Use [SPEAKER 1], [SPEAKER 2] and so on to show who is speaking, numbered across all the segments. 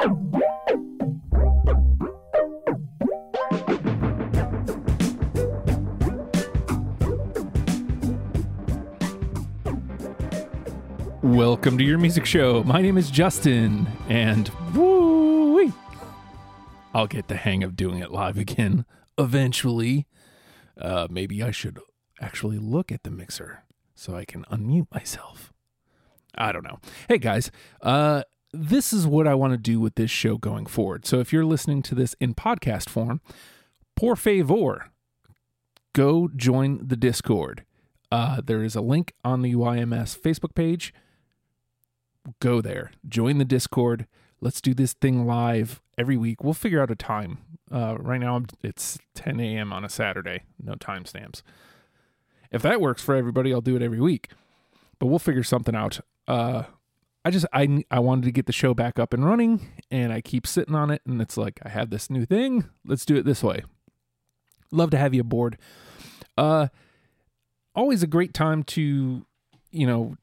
[SPEAKER 1] Welcome to your music show. My name is Justin, and woo I'll get the hang of doing it live again eventually. Uh, maybe I should actually look at the mixer so I can unmute myself. I don't know. Hey guys, uh, this is what I want to do with this show going forward. So if you're listening to this in podcast form, por favor, go join the Discord. Uh, there is a link on the UIMS Facebook page go there, join the Discord. Let's do this thing live every week. We'll figure out a time. Uh, right now, it's 10 a.m. on a Saturday, no timestamps. If that works for everybody, I'll do it every week. But we'll figure something out. Uh, I just I I wanted to get the show back up and running, and I keep sitting on it, and it's like I have this new thing. Let's do it this way. Love to have you aboard. Uh, always a great time to you know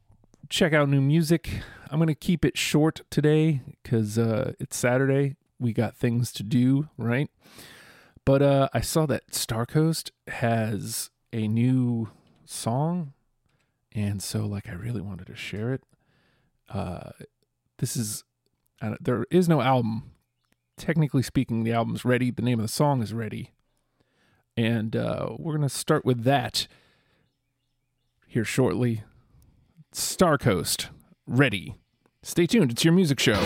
[SPEAKER 1] check out new music. I'm to keep it short today because uh, it's Saturday. We got things to do, right? But uh, I saw that Starcoast has a new song. And so, like, I really wanted to share it. Uh, this is, there is no album. Technically speaking, the album's ready. The name of the song is ready. And uh, we're to start with that here shortly. Star Coast, ready. Stay tuned, it's your music show.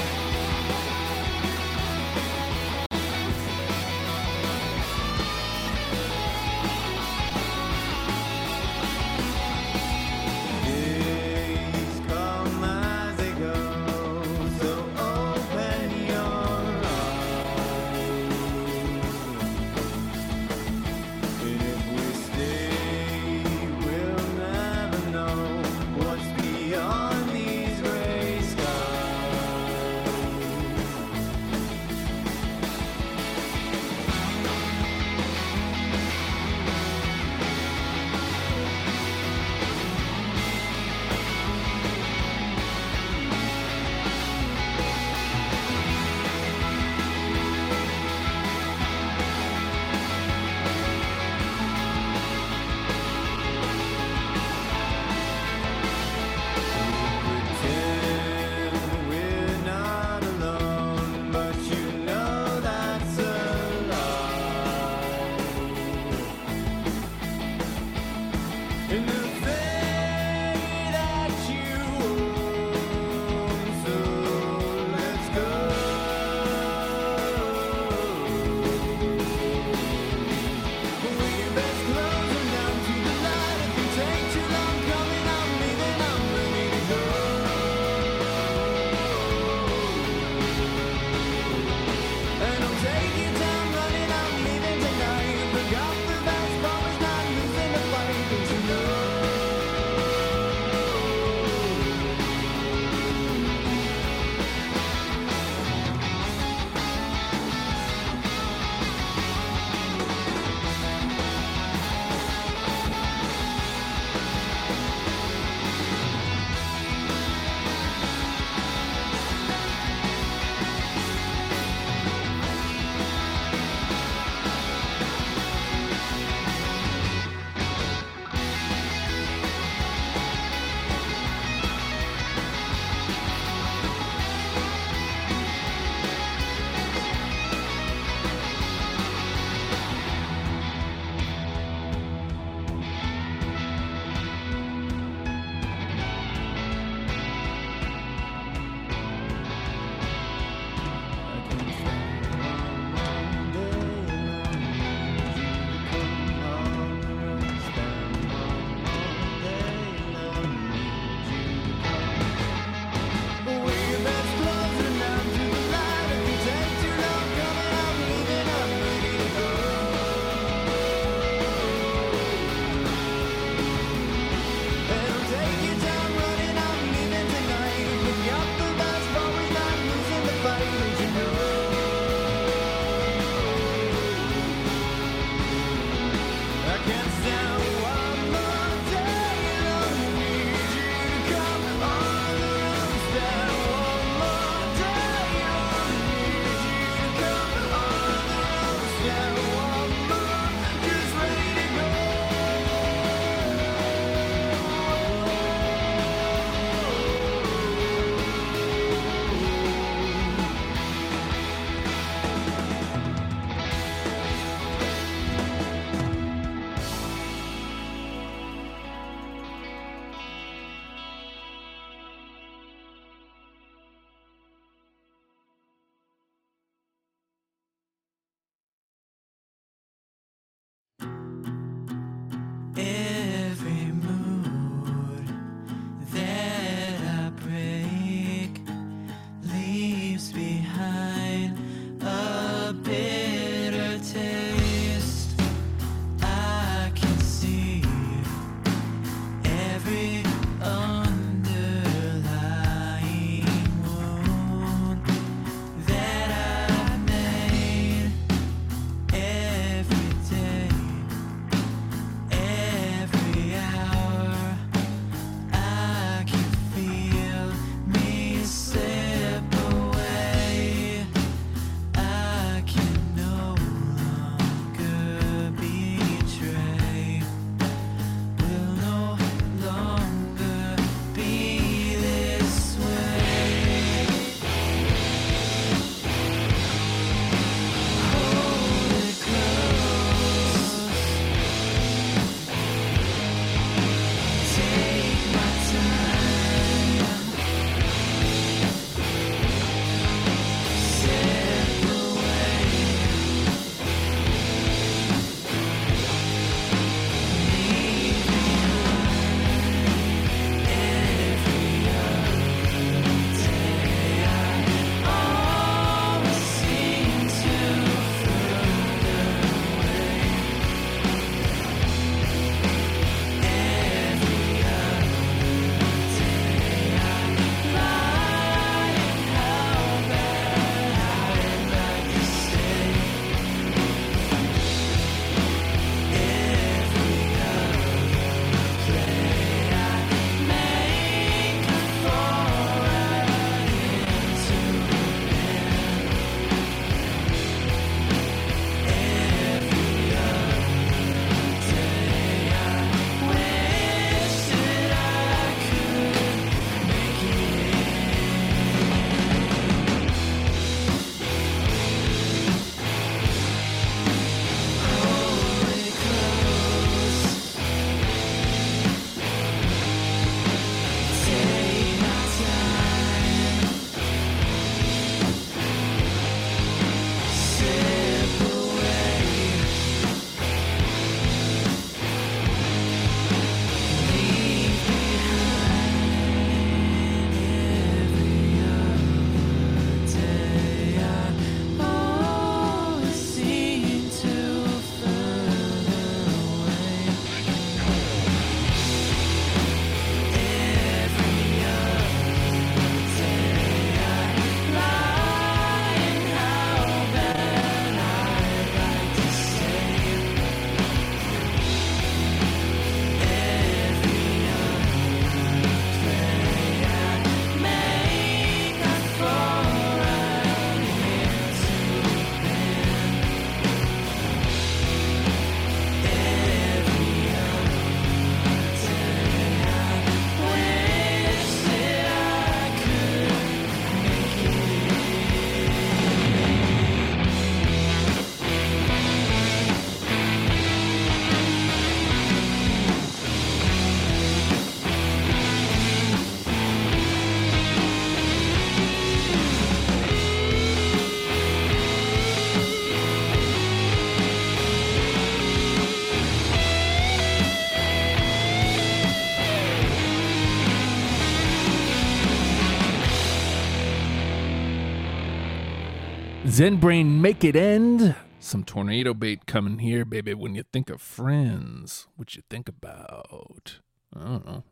[SPEAKER 1] Zen Brain Make It End. Some tornado bait coming here, baby. When you think of friends, what you think about? I don't know.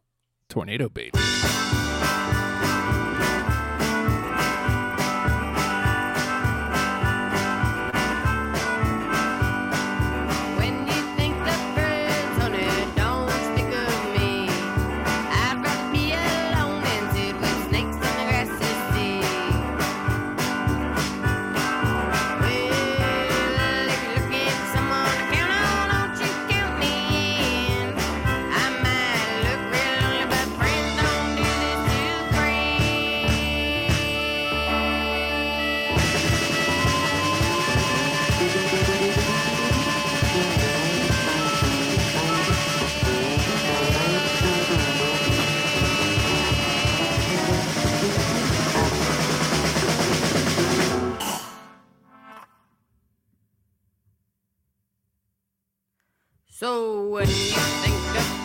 [SPEAKER 1] Tornado bait.
[SPEAKER 2] When you think of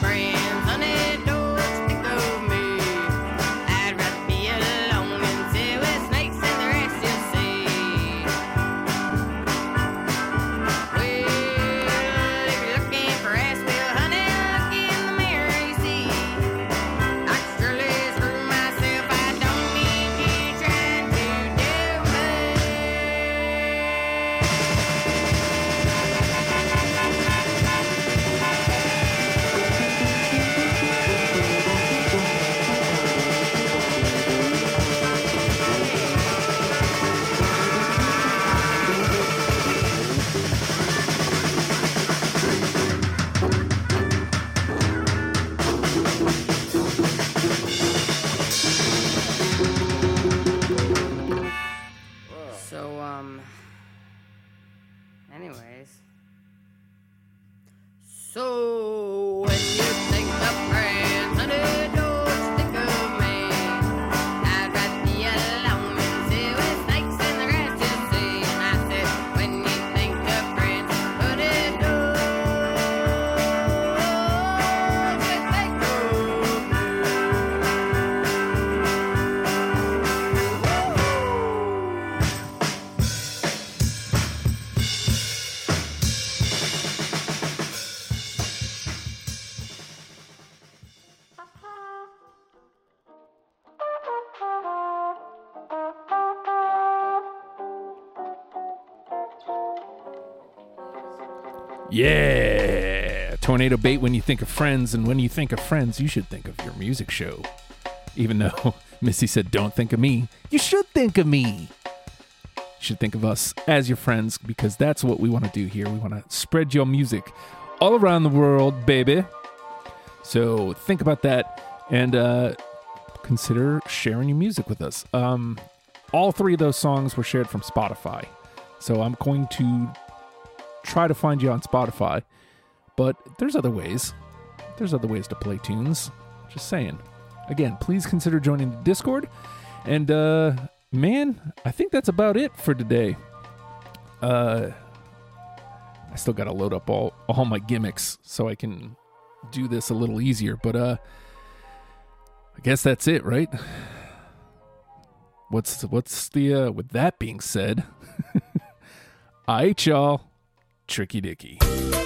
[SPEAKER 1] Yeah. Tornado bait when you think of friends, and when you think of friends, you should think of your music show. Even though Missy said, don't think of me, you should think of me. You should think of us as your friends because that's what we want to do here. We want to spread your music all around the world, baby. So think about that and uh, consider sharing your music with us. Um, all three of those songs were shared from Spotify. So I'm going to try to find you on Spotify. But there's other ways. There's other ways to play tunes. Just saying. Again, please consider joining the Discord. And uh man, I think that's about it for today. Uh I still got to load up all all my gimmicks so I can do this a little easier, but uh I guess that's it, right? What's what's the uh with that being said? All right, y'all. Tricky Dicky.